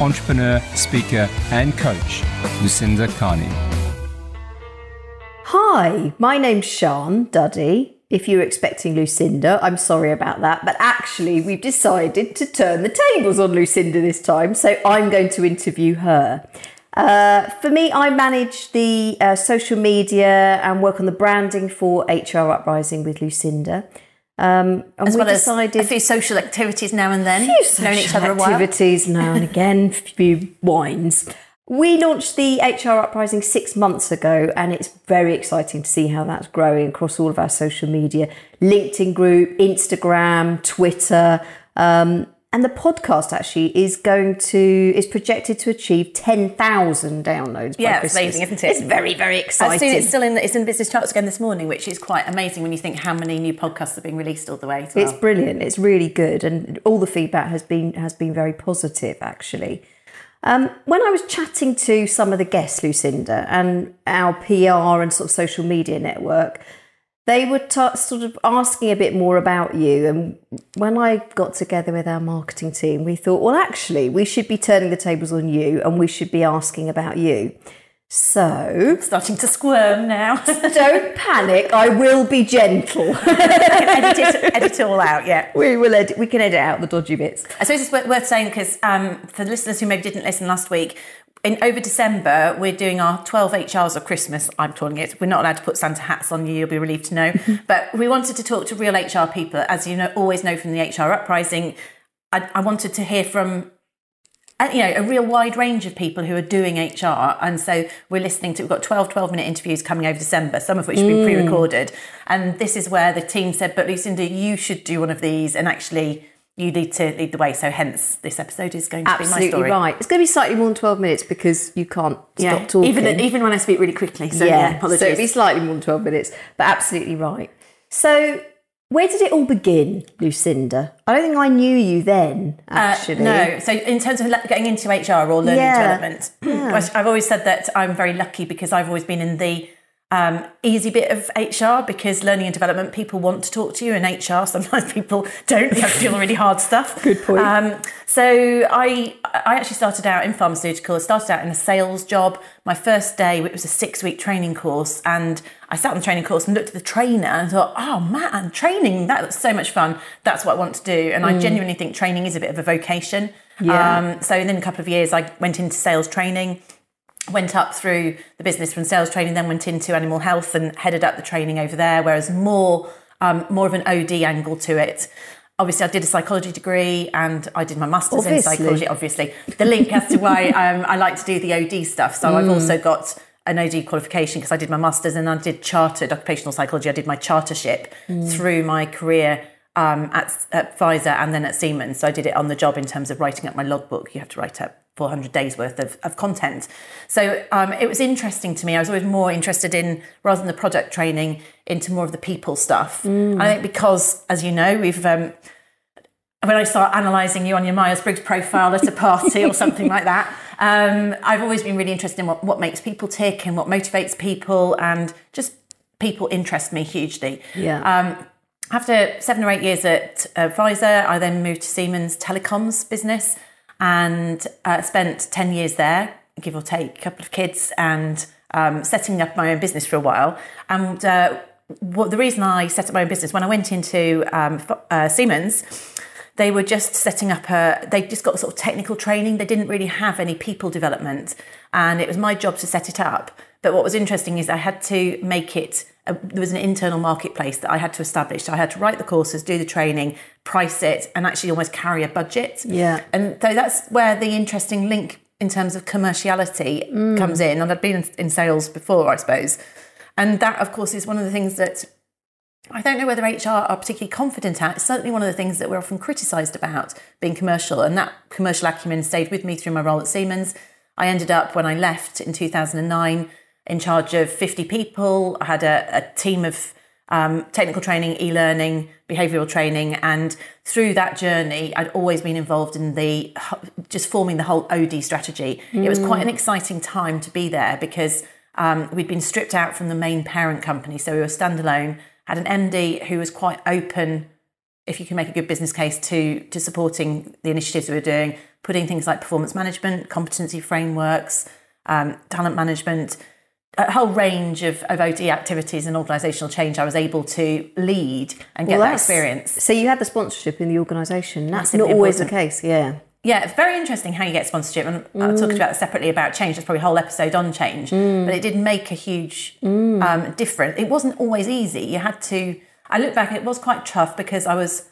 entrepreneur, speaker, and coach, Lucinda Carney. Hi, my name's Sean Duddy. If you're expecting Lucinda, I'm sorry about that, but actually, we've decided to turn the tables on Lucinda this time, so I'm going to interview her. Uh, for me, I manage the uh, social media and work on the branding for HR Uprising with Lucinda. Um, and as we well decided as a few social activities now and then. few known each social other a activities now and again, a few wines. We launched the HR Uprising six months ago, and it's very exciting to see how that's growing across all of our social media LinkedIn group, Instagram, Twitter. Um, and the podcast actually is going to is projected to achieve ten thousand downloads. Yeah, by it's amazing, isn't it? It's very, very I've exciting. seen it still in the, it's in the business charts again this morning, which is quite amazing when you think how many new podcasts are being released all the way. Well. It's brilliant. It's really good, and all the feedback has been has been very positive. Actually, um, when I was chatting to some of the guests, Lucinda, and our PR and sort of social media network, they were t- sort of asking a bit more about you. And when I got together with our marketing team, we thought, well, actually, we should be turning the tables on you, and we should be asking about you. So starting to squirm now. don't panic. I will be gentle. edit, it, edit it all out, yeah. we will. Edit, we can edit out the dodgy bits. I suppose it's worth, saying because um, for the listeners who maybe didn't listen last week, in over December we're doing our 12 HRs of Christmas. I'm calling it. We're not allowed to put Santa hats on you. You'll be relieved to know. but we wanted to talk to real HR people, as you know, always know from the HR uprising. I, I wanted to hear from. uh, You know, a real wide range of people who are doing HR. And so we're listening to, we've got 12, 12 minute interviews coming over December, some of which have been pre recorded. And this is where the team said, but Lucinda, you should do one of these and actually you need to lead the way. So hence this episode is going to be my Absolutely story. right. It's going to be slightly more than 12 minutes because you can't Yeah, stop talking. even even when I speak really quickly. So yeah, yeah, apologies. so it'll be slightly more than 12 minutes, but absolutely right. So, where did it all begin, Lucinda? I don't think I knew you then, actually. Uh, no, so in terms of getting into HR or learning Yeah. development, I've always said that I'm very lucky because I've always been in the um, easy bit of HR because learning and development, people want to talk to you, and HR sometimes people don't. They have to do the really hard stuff. Good point. Um, so I I actually started out in pharmaceutical. I started out in a sales job. My first day it was a six week training course, and I sat on the training course and looked at the trainer and thought, oh man, training that looks so much fun. That's what I want to do, and I genuinely think training is a bit of a vocation. Yeah. Um, so within a couple of years, I went into sales training went up through the business from sales training, then went into animal health and headed up the training over there. Whereas more, um, more of an OD angle to it. Obviously, I did a psychology degree and I did my masters in psychology. Obviously, the link as to why um, I like to do the OD stuff. So I've also got an OD qualification because I did my masters and I did chartered occupational psychology. I did my chartership through my career um, at, at Pfizer and then at Siemens. So I did it on the job in terms of writing up my logbook. You have to write up 400 days worth of, of content. So um, it was interesting to me. I was always more interested in, rather than the product training, into more of the people stuff. I think because, as you know, we've. Um, when I start analysing you on your Myers Briggs profile at a party or something like that, um, I've always been really interested in what, what makes people tick and what motivates people, and just people interest me hugely. Yeah. Um, after seven or eight years at uh, Pfizer, I then moved to Siemens Telecoms business and uh, spent 10 years there, give or take, a couple of kids, and um, setting up my own business for a while. And uh, what, the reason I set up my own business, when I went into um, uh, Siemens, they were just setting up a, they just got sort of technical training. They didn't really have any people development. And it was my job to set it up. But what was interesting is I had to make it, a, there was an internal marketplace that I had to establish. So I had to write the courses, do the training, price it, and actually almost carry a budget. Yeah. And so that's where the interesting link in terms of commerciality mm. comes in. And I'd been in, in sales before, I suppose. And that, of course, is one of the things that I don't know whether HR are particularly confident at. It's certainly one of the things that we're often criticised about being commercial, and that commercial acumen stayed with me through my role at Siemens. I ended up when I left in 2009 in charge of 50 people. I had a, a team of um, technical training, e-learning, behavioural training, and through that journey, I'd always been involved in the just forming the whole OD strategy. Mm. It was quite an exciting time to be there because um, we'd been stripped out from the main parent company, so we were standalone had an MD who was quite open, if you can make a good business case, to, to supporting the initiatives we were doing, putting things like performance management, competency frameworks, um, talent management, a whole range of, of OD activities and organisational change I was able to lead and get well, that experience. So you had the sponsorship in the organisation. That's not always important. the case, yeah. Yeah, it's very interesting how you get sponsorship, and mm. I'll talk about that separately about change. There's probably a whole episode on change, mm. but it did make a huge mm. um, difference. It wasn't always easy. You had to. I look back, it was quite tough because I was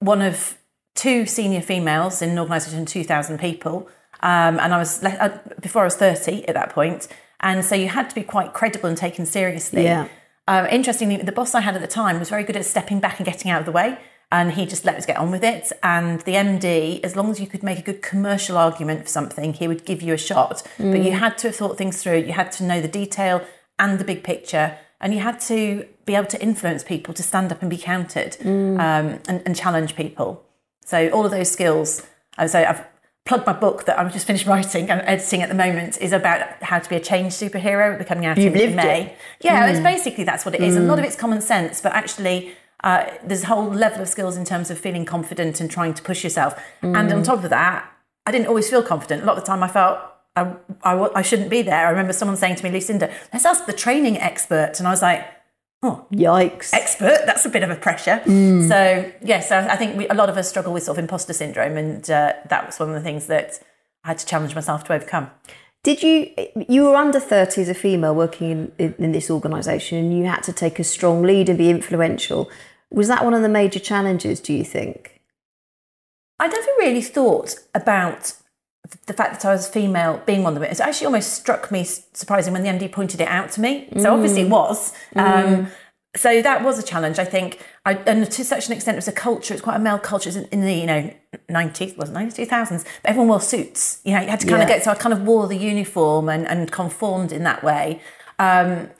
one of two senior females in an organisation, of two thousand people, um, and I was uh, before I was thirty at that point, and so you had to be quite credible and taken seriously. Yeah. Um, interestingly, the boss I had at the time was very good at stepping back and getting out of the way and he just let us get on with it. And the MD, as long as you could make a good commercial argument for something, he would give you a shot. Mm. But you had to have thought things through. You had to know the detail and the big picture, and you had to be able to influence people to stand up and be counted mm. um, and, and, challenge people. So all of those skills. So I've plugged my book that I've just finished writing and editing at the moment is about how to be a change superhero. Becoming out You've in May. It. Yeah, mm. it's basically that's what it is. A lot of it's common sense, but actually uh, there's a whole level of skills in terms of feeling confident and trying to push yourself. Mm. And on top of that, I didn't always feel confident. A lot of the time I felt I, I, I shouldn't be there. I remember someone saying to me, Lucinda, let's ask the training expert. And I was like, oh, yikes. Expert, that's a bit of a pressure. Mm. So, yes, yeah, so I think we, a lot of us struggle with sort of imposter syndrome. And uh, that was one of the things that I had to challenge myself to overcome. Did you, you were under 30 as a female working in, in, in this organisation and you had to take a strong lead and be influential. Was that one of the major challenges, do you think? I never really thought about the fact that I was female being one of them. It actually almost struck me surprising when the MD pointed it out to me. So mm. obviously it was. Um, mm. so that was a challenge, I think. I, and to such an extent, it was a culture. It's quite a male culture in, in the you know nineties, wasn't nineties, two thousands. But everyone wore suits. You know, you had to kind yeah. of get. So I kind of wore the uniform and, and conformed in that way. Um,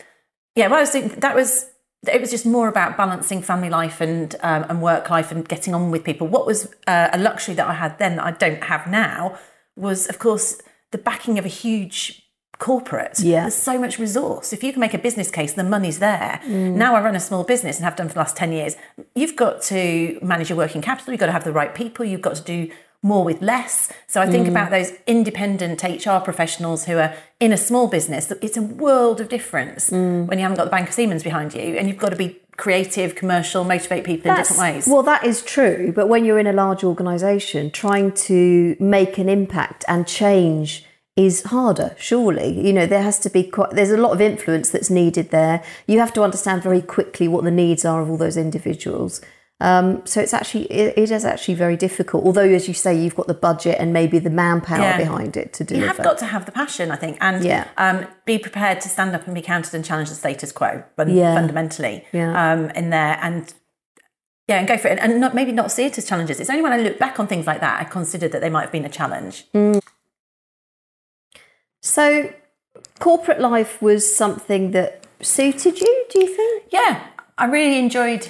yeah, well, I was thinking, that was it was just more about balancing family life and um, and work life and getting on with people. What was uh, a luxury that I had then that I don't have now was, of course, the backing of a huge corporate. Yeah. There's so much resource. If you can make a business case, the money's there. Mm. Now I run a small business and have done for the last 10 years. You've got to manage your working capital. You've got to have the right people. You've got to do more with less. So I think mm. about those independent HR professionals who are in a small business. It's a world of difference mm. when you haven't got the Bank of Siemens behind you and you've got to be creative, commercial, motivate people That's, in different ways. Well, that is true. But when you're in a large organisation, trying to make an impact and change is harder surely you know there has to be quite there's a lot of influence that's needed there you have to understand very quickly what the needs are of all those individuals um, so it's actually it, it is actually very difficult. Although, as you say, you've got the budget and maybe the manpower yeah. behind it to deliver. You have got to have the passion, I think, and yeah. um, be prepared to stand up and be counted and challenge the status quo. Yeah. fundamentally. Um, in there and yeah, and go for it, and not, maybe not see it as challenges. It's only when I look back on things like that I consider that they might have been a challenge. Mm. So, corporate life was something that suited you. Do you think? Yeah, I really enjoyed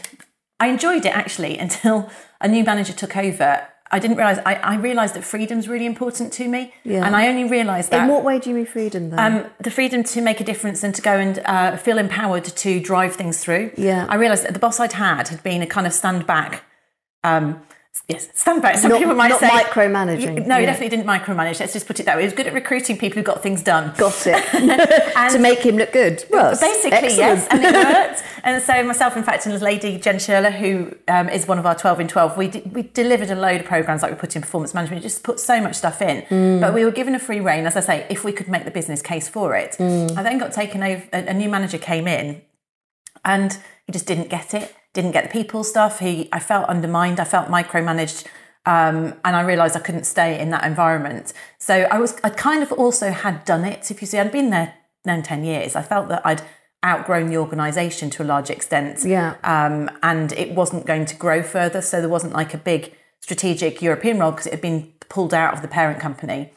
I enjoyed it actually until a new manager took over. I didn't realize. I, I realized that freedom's really important to me, yeah. and I only realized that. In what way do you mean freedom? Then um, the freedom to make a difference and to go and uh, feel empowered to drive things through. Yeah, I realized that the boss I'd had had been a kind of stand back. Um, Yes, stand back. Some not, people might not say micromanaging. no, yeah. he definitely didn't micromanage. Let's just put it that way. He was good at recruiting people who got things done. Got it. to make him look good. Well, basically, excellent. yes, and it worked. and so myself, in fact, and lady Jen Sherler, who um, is one of our twelve in twelve, we d- we delivered a load of programs like we put in performance management. It just put so much stuff in, mm. but we were given a free reign, as I say, if we could make the business case for it. Mm. I then got taken over. A, a new manager came in, and he just didn't get it. Didn't get the people stuff. He, I felt undermined. I felt micromanaged um, and I realised I couldn't stay in that environment. So I was, I kind of also had done it. If you see, I'd been there nine, 10 years. I felt that I'd, outgrown the organisation to a large extent. Yeah. Um, and it wasn't going to grow further. So there wasn't like a big strategic European role because it had been pulled out of the parent company.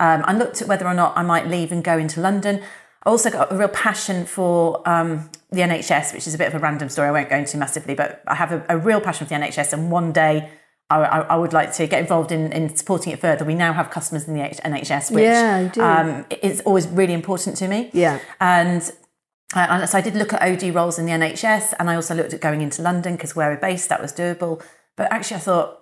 Um, I looked at whether or not I might leave and go into London. I also got a real passion for um, the NHS, which is a bit of a random story. I won't go into massively, but I have a, a real passion for the NHS. And one day I, I, I, would like to get involved in, in, supporting it further. We now have customers in the NHS, which yeah. Um, is always really important to me. Yeah. And uh, and so I did look at OD roles in the NHS, and I also looked at going into London because where we're based, that was doable. But actually, I thought,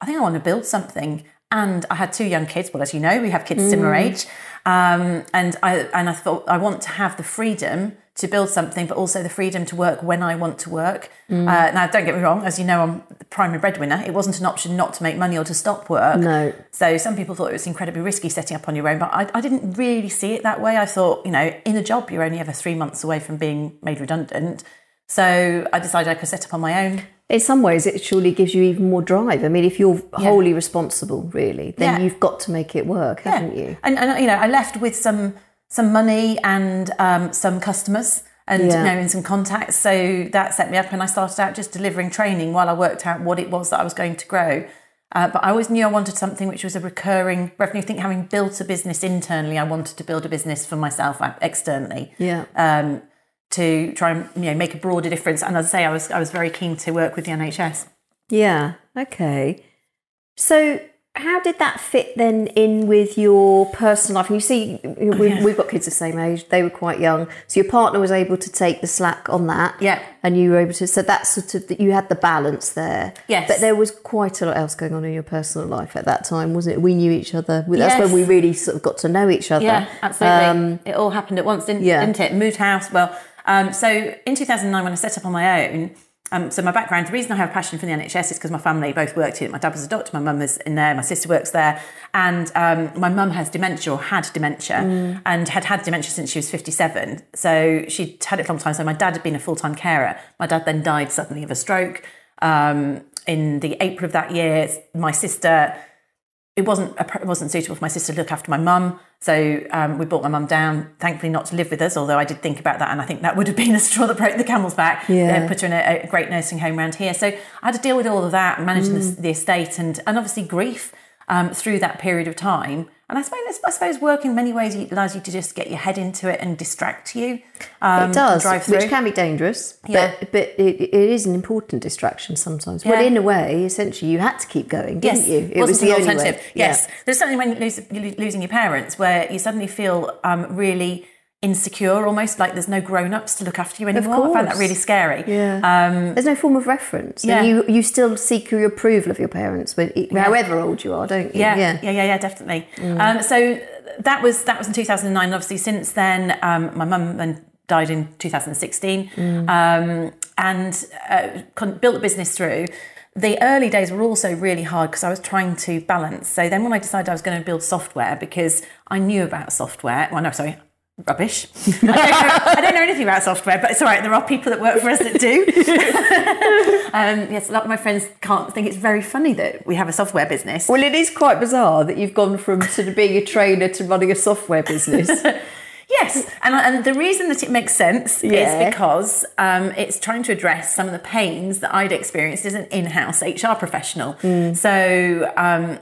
I think I want to build something. And I had two young kids. Well, as you know, we have kids mm. similar age, um, and I and I thought I want to have the freedom to build something, but also the freedom to work when I want to work. Mm. Uh, now, don't get me wrong, as you know, I'm the primary breadwinner. It wasn't an option not to make money or to stop work. No. So some people thought it was incredibly risky setting up on your own, but I, I didn't really see it that way. I thought, you know, in a job, you're only ever three months away from being made redundant. So I decided I could set up on my own. In some ways, it surely gives you even more drive. I mean, if you're yeah. wholly responsible, really, then yeah. you've got to make it work, haven't yeah. you? And, and, you know, I left with some some money and um, some customers and yeah. you know in some contacts so that set me up and i started out just delivering training while i worked out what it was that i was going to grow uh, but i always knew i wanted something which was a recurring revenue i think having built a business internally i wanted to build a business for myself externally yeah um, to try and you know make a broader difference and as i say i was i was very keen to work with the nhs yeah okay so how did that fit then in with your personal life? And you see, we, have got kids the same age; they were quite young, so your partner was able to take the slack on that. Yeah, and you were able to. So that's sort of you had the balance there. Yes, but there was quite a lot else going on in your personal life at that time, wasn't it? We knew each other. That's yes. when we really sort of got to know each other. Yeah, absolutely. Um, it all happened at once, didn't, yeah. didn't it? Moved house. Well, um, so in 2009, when I set up on my own. Um, so my background, the reason I have a passion for the NHS is because my family both worked in it. My dad was a doctor, my mum was in there, my sister works there, and um, my mum has dementia or had dementia mm. and had had dementia since she was 57. So she'd had it for a long time. So my dad had been a full time carer. My dad then died suddenly of a stroke. Um, in the April of that year, my sister it wasn't it wasn't suitable for my sister to look after my mum. So um, we brought my mum down, thankfully not to live with us, although I did think about that, and I think that would have been a straw that broke the camel's back. Yeah. put her in a, a, great nursing home around here. So I had to deal with all of that, managing mm. the, the, estate, and and obviously grief um, through that period of time. And I suppose, I suppose work in many ways allows you to just get your head into it and distract you. Um, it does, which can be dangerous, yeah. but, but it, it is an important distraction sometimes. Yeah. Well, in a way, essentially, you had to keep going, didn't yes. you? It Wasn't was the alternative. Yes. Yeah. There's something when you lose, losing your parents where you suddenly feel um, really insecure almost like there's no grown-ups to look after you anymore. I find that really scary. Yeah. Um, there's no form of reference. Yeah. and you you still seek your approval of your parents when, yeah. however old you are don't you? Yeah. Yeah. Yeah yeah, yeah definitely. Mm. um, so that was that was in 2009 and obviously since then um, my mum then died in 2016 mm. Um, and uh, built the business through. The early days were also really hard because I was trying to balance. So then when I decided I was going to build software because I knew about software, well, no, sorry, rubbish. I don't, know, I don't, know, anything about software, but it's all right. There are people that work for us that do. um, yes, a lot of my friends can't think it's very funny that we have a software business. Well, it is quite bizarre that you've gone from sort of being a trainer to running a software business. yes, and, and the reason that it makes sense yeah. is because um, it's trying to address some of the pains that I'd experienced as an in-house HR professional. Mm. So, um,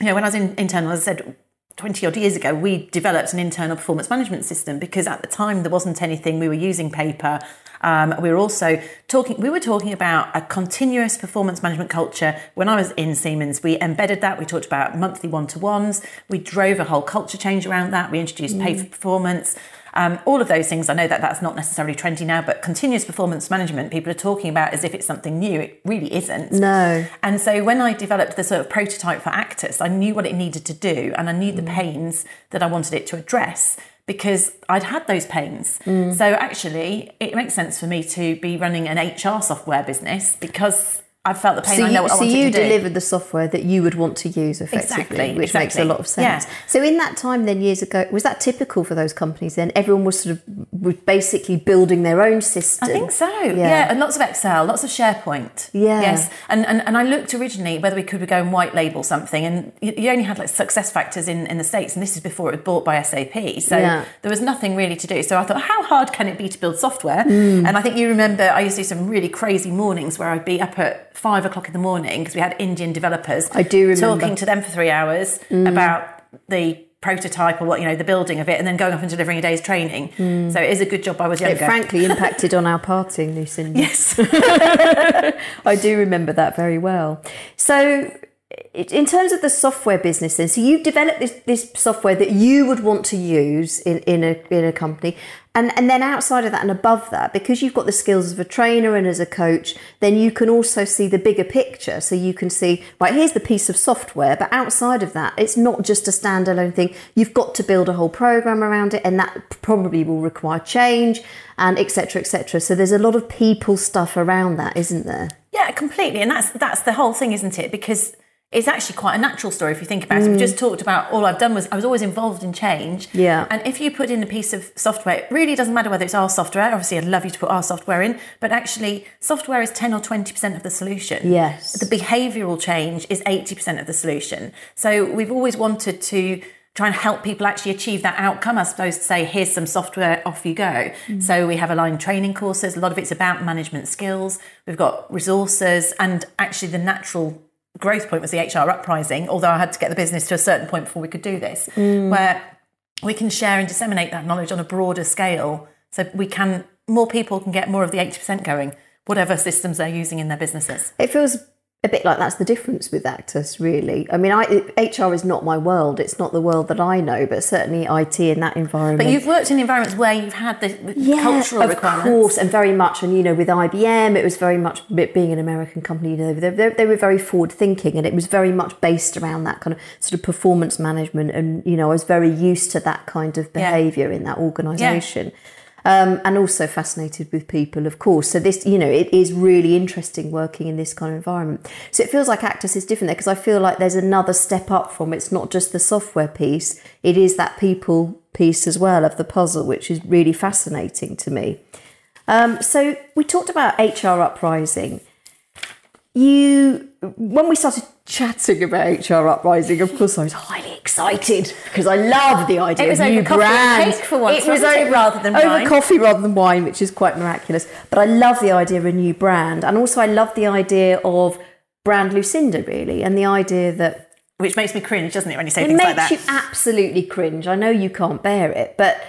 you know, when I was in internal, I said, 20 odd years ago, we developed an internal performance management system because at the time there wasn't anything. We were using paper. Um, we were also talking, we were talking about a continuous performance management culture. When I was in Siemens, we embedded that. We talked about monthly one to ones. We drove a whole culture change around that. We introduced mm. pay for performance. Um, all of those things, I know that that's not necessarily trendy now, but continuous performance management, people are talking about as if it's something new. It really isn't. No. And so when I developed the sort of prototype for Actus, I knew what it needed to do and I knew mm. the pains that I wanted it to address because I'd had those pains. Mm. So actually, it makes sense for me to be running an HR software business because I've felt the pain. So I know you, what I wanted you to do. delivered the software that you would want to use effectively, Exactly, which makes a lot of sense. Yeah. So in that time, then years ago, was that typical for those companies? Then everyone was sort of was basically building their own system. I think so. Yeah. and lots of Excel, lots of SharePoint. Yeah. Yes, and, and and I looked originally whether we could go and white label something, and you, you only had like SuccessFactors in, in the states, and this is before it was bought by SAP. So Yeah. there was nothing really to do. So I thought, how hard can it be to build software? Mm. And I think you remember I used to do some really crazy mornings where I'd be up at five o'clock in the morning because we had Indian developers. I do remember. Mm. talking to them for three hours about the prototype or what you know the building of it and then going off and delivering a day's training so it is a good job i was Mm. It frankly impacted on our partying, Lucinda. yes I do remember that very well. So, in terms of the software business, then, so you've developed this, this software that you would want to use in, in a in a company, and and then outside of that and above that, because you've got the skills of a trainer and as a coach, then you can also see the bigger picture. So you can see, right, here's the piece of software, but outside of that, it's not just a standalone thing. You've got to build a whole program around it, and that probably will require change and etc. etc. So there's a lot of people stuff around that, isn't there? Yeah, completely. And that's that's the whole thing, isn't it? Because it's actually quite a natural story if you think about it. We mm. just talked about all I've done was I was always involved in change. Yeah. And if you put in a piece of software, it really doesn't matter whether it's our software. Obviously, I'd love you to put our software in, but actually, software is 10 or 20% of the solution. Yes. The behavioural change is 80% of the solution. So we've always wanted to try and help people actually achieve that outcome as opposed to say here's some software off you go mm. so we have aligned training courses a lot of it's about management skills we've got resources and actually the natural growth point was the hr uprising although i had to get the business to a certain point before we could do this mm. where we can share and disseminate that knowledge on a broader scale. So we can more people can get more of the 80% going whatever systems they're using in their businesses. It feels a bit like that's the difference with Actus, really. I mean, I, HR is not my world; it's not the world that I know, but certainly IT in that environment. but you've worked in environments where you've had the yeah, cultural of requirements of course, and very much, and you know, with IBM, it was very much being an American company. You know, they, they, they were very forward thinking, and it was very much based around that kind of sort of performance management. And you know, I was very used to that kind of behaviour in that organisation. Um, and also fascinated with people, of course. So this, you know, it is really interesting working in this kind of environment. So it feels like Actus is different there because I feel like there's another step up from it's not just the software piece; it is that people piece as well of the puzzle, which is really fascinating to me. Um, so we talked about HR uprising. You, when we started chatting about HR uprising, of course, I was highly excited because I love the idea It of new brand. cake for once, it was it, over rather than over wine? coffee rather than wine, which is quite miraculous. But I love the idea of a new brand, and also I love the idea of brand Lucinda, really, and the idea that which makes me cringe, doesn't it, when you say it things makes like that? you absolutely cringe. I know you can't bear it, but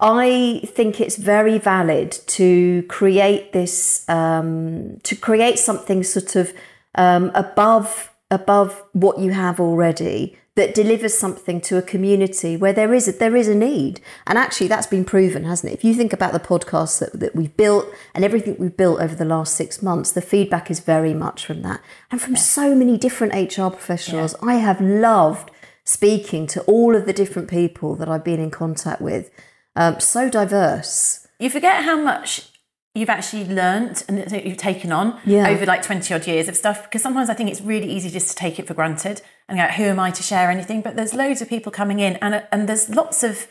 I think it's very valid to create this, um, to create something sort of um, above above what you have already that delivers something to a community where there is a, there is a need. And actually, that's been proven, hasn't it? If you think about the podcasts that, that we've built and everything we've built over the last six months, the feedback is very much from that and from so many different HR professionals. I have loved speaking to all of the different people that I've been in contact with. Um, so diverse. you forget how much you've actually learnt and you've taken on Yeah. over like 20 odd years of stuff. Because sometimes i think it's really easy just to take it for granted and go who am i to share anything? But there's loads of people coming in and and there's lots of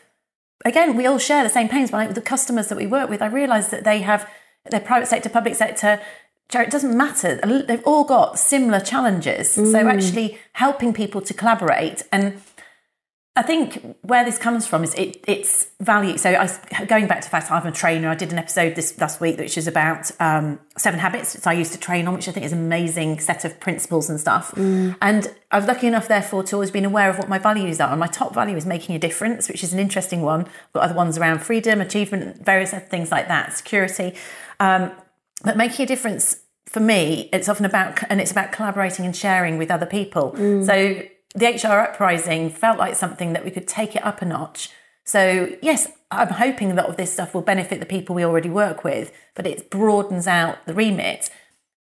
again we all share the same pains but like the customers that we work with i realize that they have their private sector public sector it doesn't matter. They've all got similar challenges. So mm. actually helping people to collaborate and I think where this comes from is it, it's value. So, I, going back to the fact I'm a trainer, I did an episode this last week which is about um, seven habits that I used to train on, which I think is an amazing set of principles and stuff. And I was lucky enough, therefore, to always been aware of what my values are. And my top value is making a difference, which is an interesting one. I've got other ones around freedom, achievement, various other things like that, security. Um, but making a difference for me, it's often about, and it's about collaborating and sharing with other people. So the HR uprising felt like something that we could take it up a notch. So yes, I'm hoping a lot of this stuff will benefit the people we already work with, but it broadens out the remit.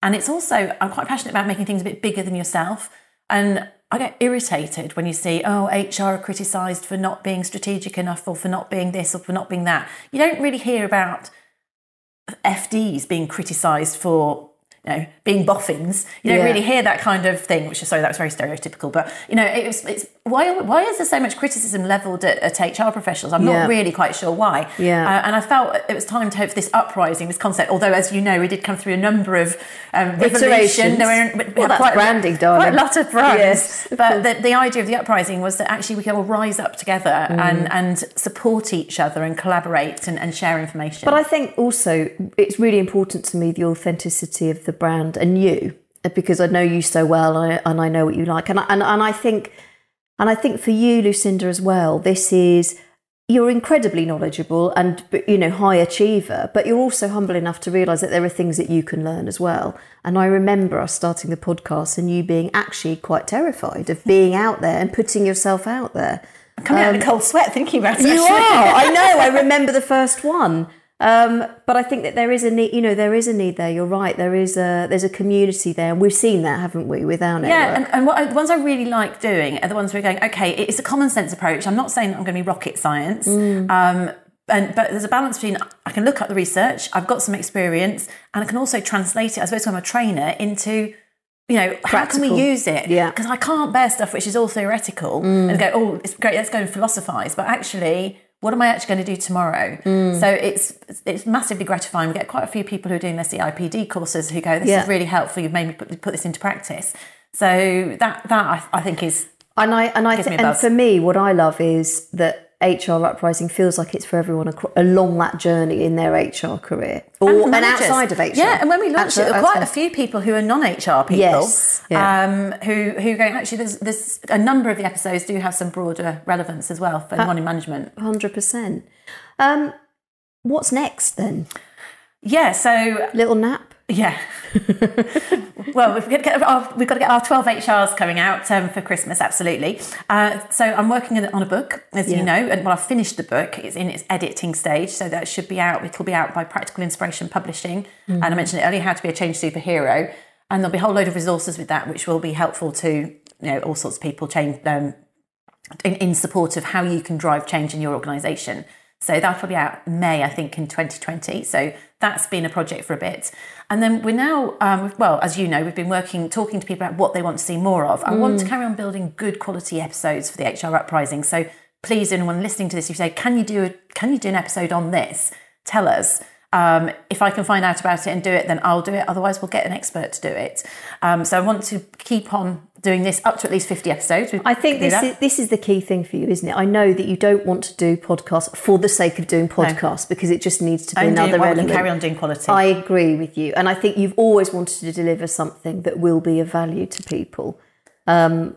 And it's also, I'm quite passionate about making things a bit bigger than yourself. And I get irritated when you see, oh, HR are criticised for not being strategic enough or for not being this or for not being that. You don't really hear about FDs being criticised for you know, being boffins. You don't Yeah. really hear that kind of thing, which is sorry, that was very stereotypical. But you know, it was, it's why why is there so much criticism levelled at, at HR professionals? I'm Yeah. not really quite sure why. Yeah. Uh, and I felt it was time to have this uprising, this concept. Although, as you know, we did come through a number of um, revolution. There were, we Well, that's branding, darling. Quite a lot of brands. Yes, but the, the idea of the uprising was that actually we can all rise up together Mm. and, and support each other and collaborate and, and share information. But I think also it's really important to me the authenticity of the brand and you, because I know you so well and I, and I know what you like. And I, and, and I think, and I think for you, Lucinda, as well, this is you're incredibly knowledgeable and you know high achiever, but you're also humble enough to realise that there are things that you can learn as well. And I remember us starting the podcast and you being actually quite terrified of being out there and putting yourself out there. coming out in a cold sweat thinking about it. Um, You actually. are. I know. I remember the first one. Um, but I think that there is a need. You know, there is a need there. You're right. There is a there's a community there, and we've seen that, haven't we, with our network? Yeah, and, and what I, the ones I really like doing are the ones where we're going, okay, it's a common sense approach. I'm not saying I'm going to be rocket science. Mm. Um, and, but there's a balance between I can look up the research, I've got some experience, and I can also translate it, I suppose, I'm a trainer, into, you know, how can we use it? Yeah. Because I can't bear stuff which is all theoretical and go, oh, it's great, let's go and philosophize. But actually, what am I actually going to do tomorrow? Mm. So it's it's massively gratifying. We get quite a few people who are doing their CIPD courses who go, this Yeah. is really helpful. You've made me put, put this into practice. So that that I, I think is and I and I Gives think, me a and for me, what I love is that HR Uprising feels like it's for everyone along that journey in their HR career or and, managers. outside of HR. Yeah, and when we launched it, there were Outside- quite a few people who are non-HR people. Yes, yeah. Um, who who go actually. There's there's a number of the episodes do have some broader relevance as well for Uh, in management. hundred percent. Um, what's next then? Yeah. So Little nap. Yeah. well, we've got, to get our, we've got to get our 12 HRs coming out um, for Christmas, absolutely. Uh, so I'm working on a book, as Yeah. you know, and well, I've finished the book. It's in its editing stage, so that should be out. It'll be out by Practical Inspiration Publishing. And I mentioned it earlier, How to Be a Change Superhero. And there'll be a whole load of resources with that, which will be helpful to you know all sorts of people change um, in, in support of how you can drive change in your organisation. So that'll be out May, I think, in 2020. So that's been a project for a bit. And then we're now, um, well, as you know, we've been working, talking to people about what they want to see more of. I want to carry on building good quality episodes for the HR Uprising. So please, anyone listening to this, if you say, can you do a, can you do an episode on this? Tell us. Um, if I can find out about it and do it, then I'll do it. Otherwise, we'll get an expert to do it. Um, so I want to keep on doing this up to at least 50 episodes. We I think this is this is the key thing for you, isn't it? I know that you don't want to do podcasts for the sake of doing podcasts because it just needs to be I'm another well, we element. carry on doing quality. I agree with you, and I think you've always wanted to deliver something that will be of value to people. So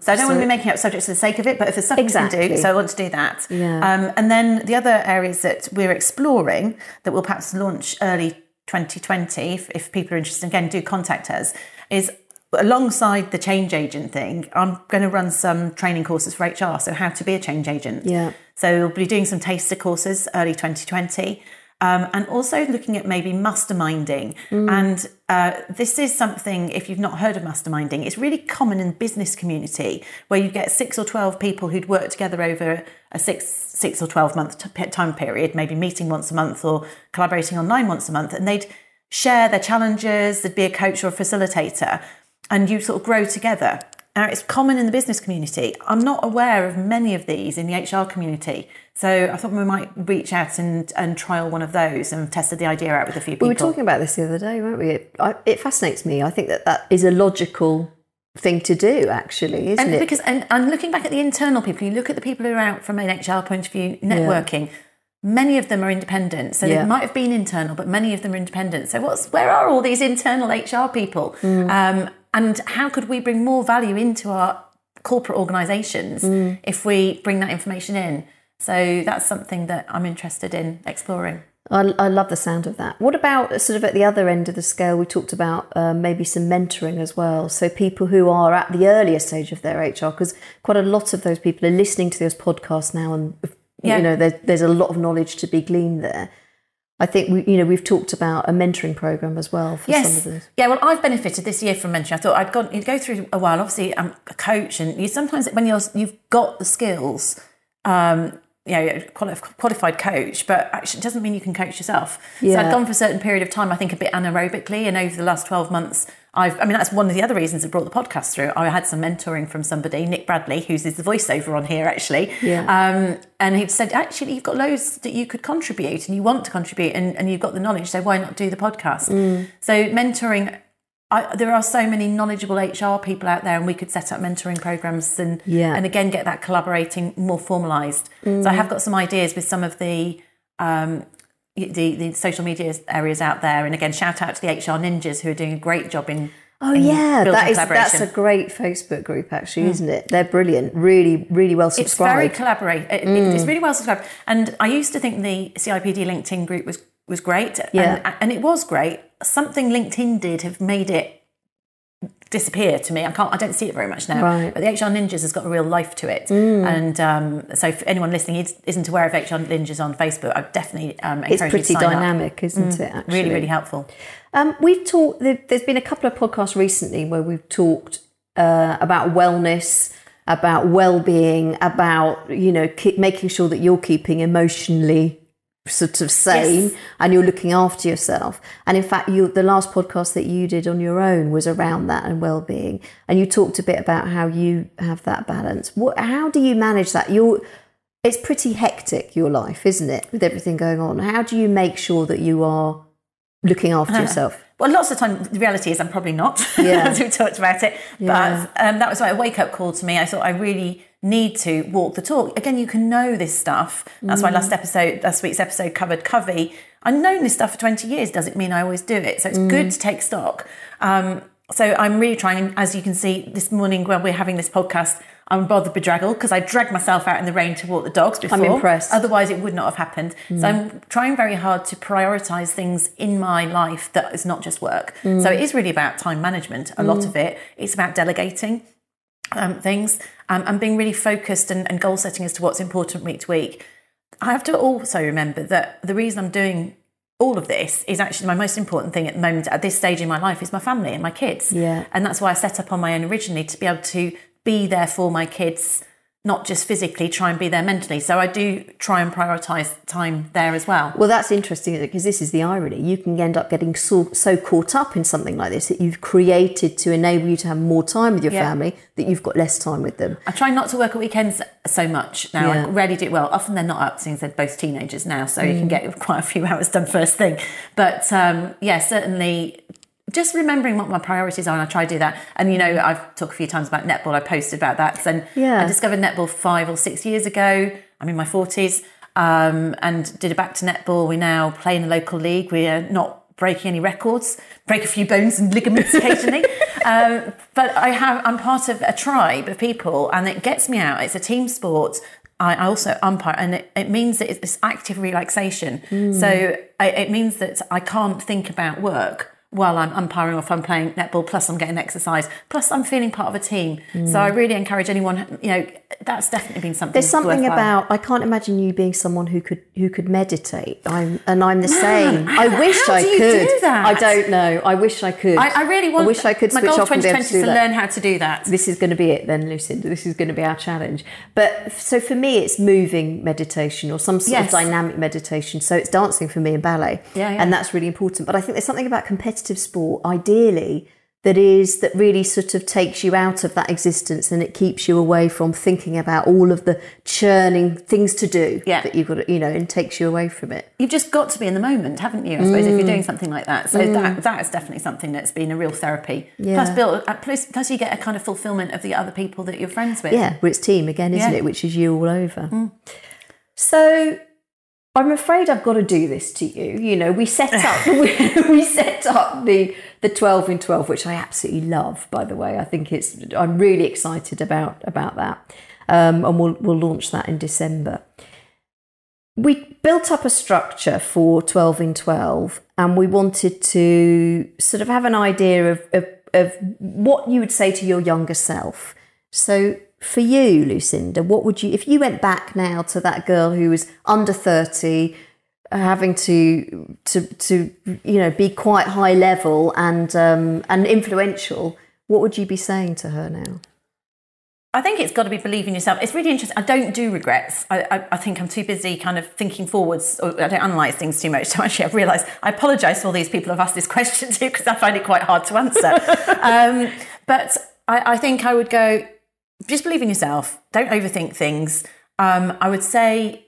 I don't want to be making up subjects for the sake of it, but if there's something we can Exactly. do, so I want to do that. Yeah. Um, and then the other areas that we're exploring that we'll perhaps launch early 2020, if, if people are interested, again, do contact us, is alongside the change agent thing, I'm going to run some training courses for HR, so how to be a change agent. Yeah. So we'll be doing some taster courses early 2020. Um, and also looking at maybe masterminding. And uh, this is something, if you've not heard of masterminding, it's really common in business community where you get six or 12 people who'd work together over a six, six or 12 month t- time period, maybe meeting once a month or collaborating online once a month. And they'd share their challenges, there'd be a coach or a facilitator, and you sort of grow together. Now, it's common in the business community. I'm not aware of many of these in the HR community. So I thought we might reach out and, and trial one of those and tested the idea out with a few people. We were talking about this the other day, weren't we? It, I, it fascinates me. I think that that is a logical thing to do, actually, isn't and it? because and, and looking back at the internal people, you look at the people who are out from an HR point of view networking. Many of them are independent, so Yeah. they might have been internal, but many of them are independent. So, what's where are all these internal HR people, Mm. um, and how could we bring more value into our corporate organisations Mm. if we bring that information in? So that's something that I'm interested in exploring. I, I love the sound of that. What about sort of at the other end of the scale? We talked about um, maybe some mentoring as well. So people who are at the earlier stage of their HR, because quite a lot of those people are listening to those podcasts now, and Yeah. you know there, there's a lot of knowledge to be gleaned there. I think we, you know, we've talked about a mentoring program as well for some of Yes. Yeah, well, I've benefited this year from mentoring. I thought I'd gone, you go through a while. Obviously, I'm a coach, and you sometimes when you're you've got the skills, um, you know, quali- qualified coach, but actually it doesn't mean you can coach yourself. Yeah. So I'd gone for a certain period of time, I think a bit anaerobically, and over the last 12 months, I've, I mean, that's one of the other reasons I brought the podcast through. I had some mentoring from somebody, Nick Bradley, who's the voiceover on here, actually. Yeah. Um, and he'd said, actually, you've got loads that you could contribute and you want to contribute and, and you've got the knowledge, so why not do the podcast? Mm. So, mentoring, I, there are so many knowledgeable HR people out there, and we could set up mentoring programs and, Yeah. and again, get that collaborating more formalized. So, I have got some ideas with some of the um, the, the social media areas out there. And again, shout out to the HR ninjas who are doing a great job in. Oh yeah, that is that's a great Facebook group actually, isn't it? They're brilliant, really, really well subscribed. It's very collaborative. it- Mm. It's really well subscribed. And I used to think the CIPD LinkedIn group was was great, Yeah. and, and it was great. Something LinkedIn did have made it disappear to me. I can't. I don't see it very much now. Right. Mm. But the HR Ninjas has got a real life to it. And um, so, if anyone listening is- isn't aware of HR Ninjas on Facebook, I definitely um, encourage it's you to pretty sign up. Mm. dynamic, isn't it? Actually, Really, really helpful. Um, we've talked. There, there's been a couple of podcasts recently where we've talked uh, about wellness, about well-being, about you know keep making sure that you're keeping emotionally sort of sane Yes. and you're looking after yourself. And in fact, you the last podcast that you did on your own was around that and well-being, and you talked a bit about how you have that balance. What? How do you manage that? You're it's pretty hectic your life, isn't it, with everything going on? How do you make sure that you are looking after yourself? Well, lots of the time, the reality is I'm probably not, Yeah. as we've talked about it. Yeah. But um, that was like a wake up call to me. I thought I really need to walk the talk. Again, you can know this stuff. That's why Mm. last episode, last week's episode covered Covey. I've known this stuff for 20 years. Doesn't mean I always do it. So it's Mm. good to take stock. Um, so I'm really trying, as you can see this morning when we're having this podcast, I'm rather bedraggled because I dragged myself out in the rain to walk the dogs before. impressed. Otherwise, it would not have happened. So I'm trying very hard to prioritize things in my life that is not just work. So it is really about time management, a lot of it. It's about delegating um, things um, and being really focused and, and goal setting as to what's important week to week. I have to also remember that the reason I'm doing all of this is actually my most important thing at the moment at this stage in my life is my family and my kids. Yeah. And that's why I set up on my own originally to be able to be there for my kids, not just physically, try and be there mentally. So I do try and prioritize time there as well. Well, that's interesting because this is the irony. You can end up getting so, so caught up in something like this that you've created to enable you to have more time with your Yeah. family that you've got less time with them. I try not to work at weekends so much now. Yeah. I rarely do it well. Often they're not up since they're both teenagers now, so you can get quite a few hours done first thing. But um, yeah, certainly just remembering what my priorities are, and I try to do that. And you know, I've talked a few times about netball. I posted about that. And Yeah. I discovered netball five or six years ago. I'm in my forties, um, and did a back to netball. We now play in a local league. We are not breaking any records, break a few bones and ligaments occasionally. um, but I have, I'm part of a tribe of people, and it gets me out. It's a team sport. I also umpire, and it, it means that it's active relaxation. So I, it means that I can't think about work while I'm umpiring or if I'm playing netball. Plus, I'm getting exercise. Plus, I'm feeling part of a team. So mm. I really encourage anyone. You know, that's definitely been something. There's something worthwhile. about I can't imagine you being someone who could who could meditate. I'm and I'm the same. I wish I could. do that? I don't know. I wish I could. I, I really want. I wish I could My switch goal off and be able 2020 to to learn how to do that. this is going to be it then lucinda this is going to be our challenge but so for me it's moving meditation or some sort Yes. of dynamic meditation so it's dancing for me and ballet Yeah, yeah. and that's really important but i think there's something about competitive sport ideally that is that really sort of takes you out of that existence and it keeps you away from thinking about all of the churning things to do Yeah. that you've got to, you know and takes you away from it You've just got to be in the moment, haven't you? I suppose if you're Mm. doing something like that. So that that is definitely something that's been a real therapy. Yeah. Plus, uh, plus, plus you get a kind of fulfillment of the other people that you're friends with. Yeah, well, it's team again, isn't Yeah. it? Which is you all over. So I'm afraid I've got to do this to you. You know, we set up we, we set up the the 12 in 12, which I absolutely love. By the way, I think it's I'm really excited about about that, um, and we'll we'll launch that in December. We built up a structure for 12 in 12, and we wanted to sort of have an idea of, of, of what you would say to your younger self. So, for you, Lucinda, what would you, if you went back now to that girl who was under 30, having to to to you know be quite high level and um, and influential, what would you be saying to her now? I think it's got to be believing yourself. It's really interesting. I don't do regrets. I, I, I, think I'm too busy kind of thinking forwards, or I don't analyse things too much. So actually, I've realised I apologise for all these people I've asked this question to because I find it quite hard to answer. um, but I, I, think I would go, just believe in yourself. Don't overthink things. Um, I would say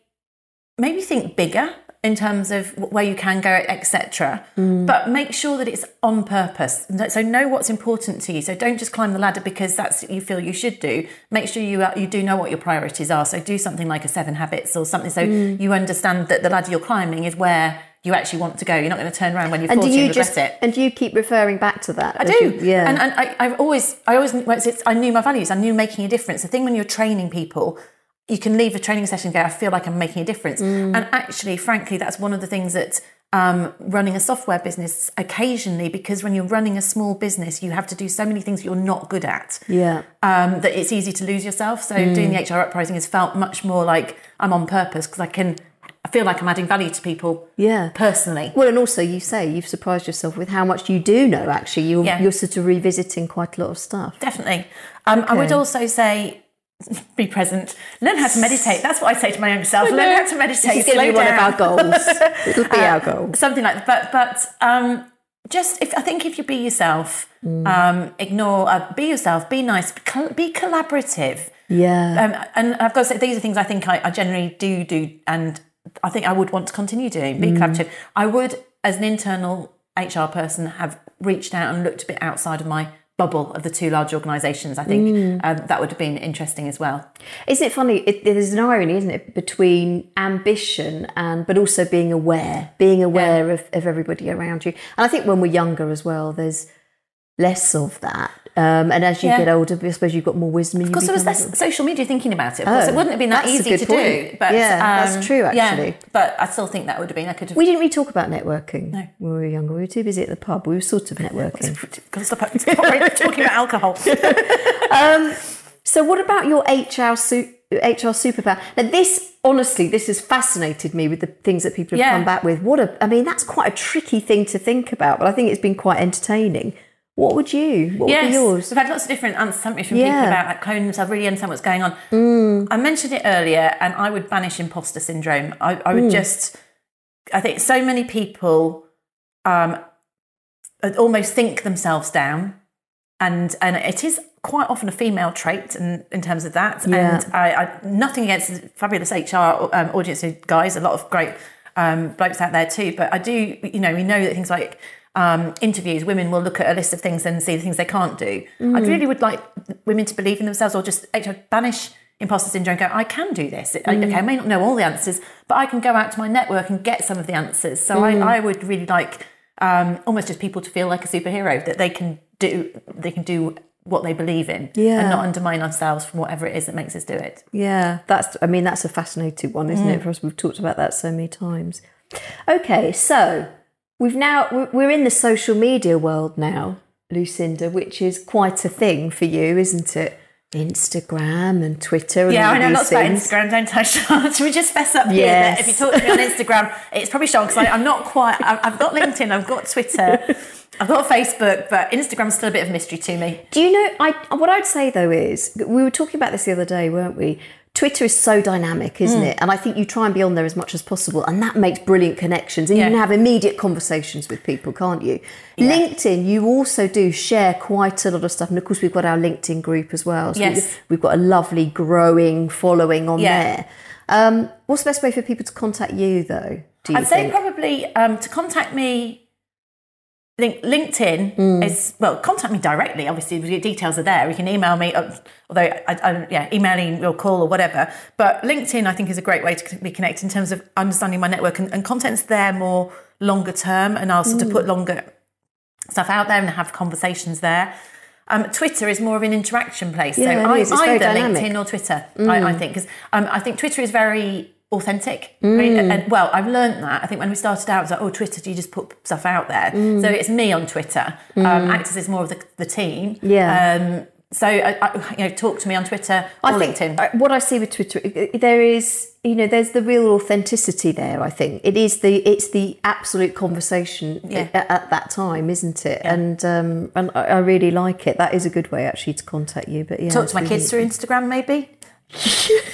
maybe think bigger in terms of where you can go, etc. Mm. But make sure that it's on purpose. So know what's important to you. So don't just climb the ladder because that's what you feel you should do. Make sure you you do know what your priorities are. So do something like a Seven Habits or something. So mm. you understand that the ladder you're climbing is where you actually want to go. You're not going to turn around when you've and do you just, it. And do you keep referring back to that? I do. You, yeah. And, and I, have always, I always, I knew my values. I knew making a difference. The thing when you're training people you can leave a training session and go, I feel like I'm making a difference. Mm. And actually, frankly, that's one of the things that um, running a software business occasionally, because when you're running a small business, you have to do so many things you're not good at. Yeah. Um, that it's easy to lose yourself. So mm. doing the HR uprising has felt much more like I'm on purpose because I can. I feel like I'm adding value to people. Yeah. Personally. Well, and also you say you've surprised yourself with how much you do know. Actually, you're yeah. you're sort of revisiting quite a lot of stuff. Definitely. Um, okay. I would also say be present. Learn how to meditate. That's what I say to my young self. Learn how to meditate. Is going to be one of our goals. It'll be uh, our goal. Something like that. But but um, just if I think if you be yourself, mm. um, ignore. Uh, be yourself. Be nice. Be collaborative. Yeah. Um, and I've got to say these are things I think I, I, generally do do, and I think I would want to continue doing. Be mm. collaborative. I would, as an internal HR person, have reached out and looked a bit outside of my bubble of the two large organisations. I think mm. um, that would have been interesting as well. Isn't it funny? It, there's an irony, isn't it, between ambition and but also being aware, being aware yeah. of, of everybody around you. And I think when we're younger as well, there's less of that. Um, and as you yeah. get older, I suppose you've got more wisdom. Of course, there was less social media thinking about it. Of course, oh, it wouldn't have been that easy to point. do. But yeah, um, that's true. Actually, yeah, but I still think that would have been. I could. Have... We didn't really talk about networking no. when we were younger. We were too busy at the pub. We were sort of networking. Got to stop talking about alcohol. um, so, what about your HR su- HR superpower? Now, this honestly, this has fascinated me with the things that people have yeah. come back with. What a, I mean, that's quite a tricky thing to think about, but I think it's been quite entertaining. What would you? What yes. would be yours? We've had lots of different answers, haven't we, from yeah. people about like cloning themselves, really understand what's going on. Mm. I mentioned it earlier, and I would banish imposter syndrome. I, I would mm. just, I think so many people um, almost think themselves down, and and it is quite often a female trait in, in terms of that. Yeah. And I, I, nothing against fabulous HR um, audience guys, a lot of great um, blokes out there too. But I do, you know, we know that things like um, interviews, women will look at a list of things and see the things they can't do. Mm. I really would like women to believe in themselves or just banish imposter syndrome go, I can do this. Mm. Okay, I may not know all the answers, but I can go out to my network and get some of the answers. So mm. I, I, would really like um, almost just people to feel like a superhero that they can do they can do what they believe in yeah. and not undermine ourselves from whatever it is that makes us do it. Yeah, that's I mean that's a fascinating one, isn't mm. it? For us, we've talked about that so many times. Okay, so we've now we're in the social media world now, Lucinda, which is quite a thing for you, isn't it? Instagram and Twitter. And yeah, I know lots things. about Instagram, don't I, Sean? Should we just fess up here yes. if you talk to me on Instagram, it's probably Sean because I'm not quite. I've got LinkedIn, I've got Twitter, I've got Facebook, but Instagram's still a bit of a mystery to me. Do you know? I what I'd say though is we were talking about this the other day, weren't we? Twitter is so dynamic, isn't mm. it? And I think you try and be on there as much as possible, and that makes brilliant connections. And yeah. you can have immediate conversations with people, can't you? Yeah. LinkedIn, you also do share quite a lot of stuff, and of course we've got our LinkedIn group as well. So yes. we've got a lovely growing following on yeah. there. Um, what's the best way for people to contact you, though? I'd think? say probably um, to contact me Link, LinkedIn mm. is well. Contact me directly. Obviously, the details are there. You can email me, uh, although I, I, yeah, emailing or call or whatever. But LinkedIn, I think, is a great way to be connected in terms of understanding my network and, and content's there more longer term, and I'll sort mm. of put longer stuff out there and have conversations there. Um, Twitter is more of an interaction place, yeah, so I, either LinkedIn or Twitter. Mm. I, I, think because um, I think Twitter is very authentic. Mm. I mm. and, well, I've learned that. I think when we started out, it was like, oh, Twitter, do you just put stuff out there? Mm. So it's me on Twitter. Um, mm. Um, Actus is more of the, the team. Yeah. Um, So, uh, uh, you know, talk to me on Twitter I think, LinkedIn. What I see with Twitter, i- i- there is, you know, there's the real authenticity there. I think it is the it's the absolute conversation Yeah. at, at that time, isn't it? And um, and I, I really like it. That is a good way actually to contact you. But yeah, talk to my really- kids through Instagram, maybe.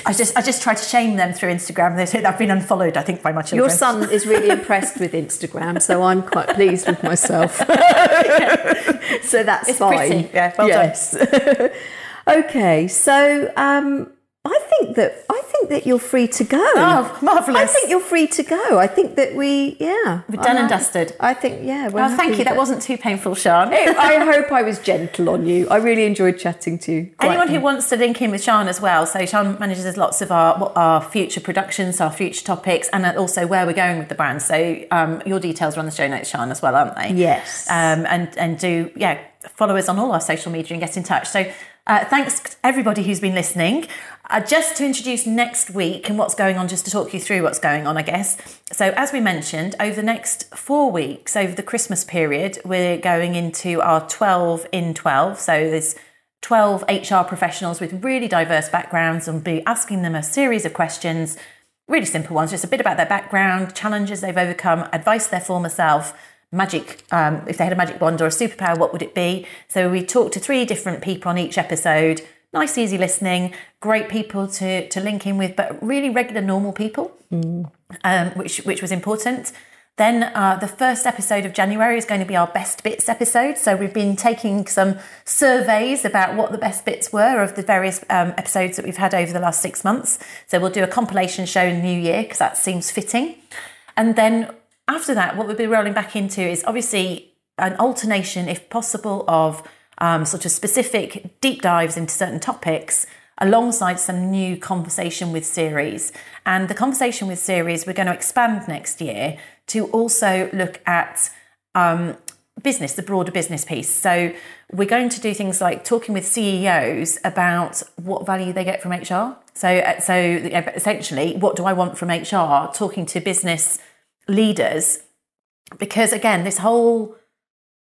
I just, I just try to shame them through Instagram. They say I've been unfollowed. I think by my children. Your son is really impressed with Instagram, so I'm quite pleased with myself. so that's It's fine. pretty. Yeah, well done. yes. okay, so um, I think that I think that you're free to go. Oh, marvellous. I think you're free to go. I think that we, yeah, We're done and dusted. I think, yeah. we're Oh, thank you. That wasn't too painful, Sean. I hope I was gentle on you. I really enjoyed chatting to you. Anyone who wants to link in with Sean as well, so Sean manages lots of our our future productions, our future topics, and also where we're going with the brand. So um, your details are on the show notes, Sean, as well, aren't they? Yes. Um, and and do yeah follow us on all our social media and get in touch. So uh, thanks everybody who's been listening. Uh, just to introduce next week and what's going on, just to talk you through what's going on, I guess. So, as we mentioned, over the next four weeks, over the Christmas period, we're going into our 12 in 12. So, there's 12 HR professionals with really diverse backgrounds and be asking them a series of questions, really simple ones, just a bit about their background, challenges they've overcome, advice their former self, magic, um, if they had a magic wand or a superpower, what would it be? So we talked to three different people on each episode. Nice, easy listening, great people to, to link in with, but really regular, normal people, um, which, which was important. Then uh, the first episode of January is going to be our best bits episode. So we've been taking some surveys about what the best bits were of the various um, episodes that we've had over the last six months. So we'll do a compilation show in the new year because that seems fitting. And then after that, what we'll be rolling back into is obviously an alternation, if possible, of um, sort of specific deep dives into certain topics alongside some new conversation with series. And the conversation with series, we're going to expand next year to also look at um, business, the broader business piece. So we're going to do things like talking with CEOs about what value they get from HR. So, uh, so essentially, what do I want from HR? Talking to business leaders, because again, this whole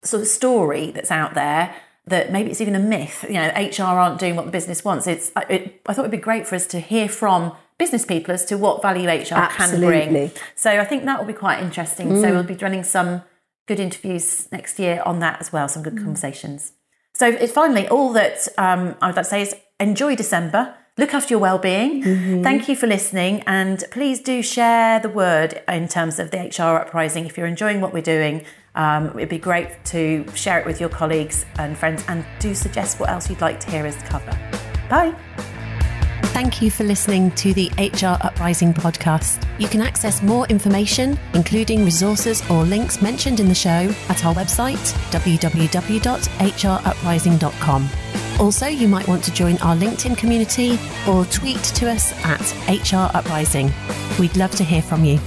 sort of story that's out there that maybe it's even a myth. You know, HR aren't doing what the business wants. It's. It, I thought it'd be great for us to hear from business people as to what value HR can bring. So I think that will be quite interesting. So we'll be running some good interviews next year on that as well. Some good conversations. So it, finally, all that um, I would like to say is enjoy December. Look after your well-being. Thank you for listening, and please do share the word in terms of the HR uprising. If you're enjoying what we're doing, um, it'd be great to share it with your colleagues and friends, and do suggest what else you'd like to hear us cover. Bye. Thank you for listening to the HR Uprising podcast. You can access more information, including resources or links mentioned in the show, at our website, www.hruprising.com. Also, you might want to join our LinkedIn community or tweet to us at HR Uprising. We'd love to hear from you.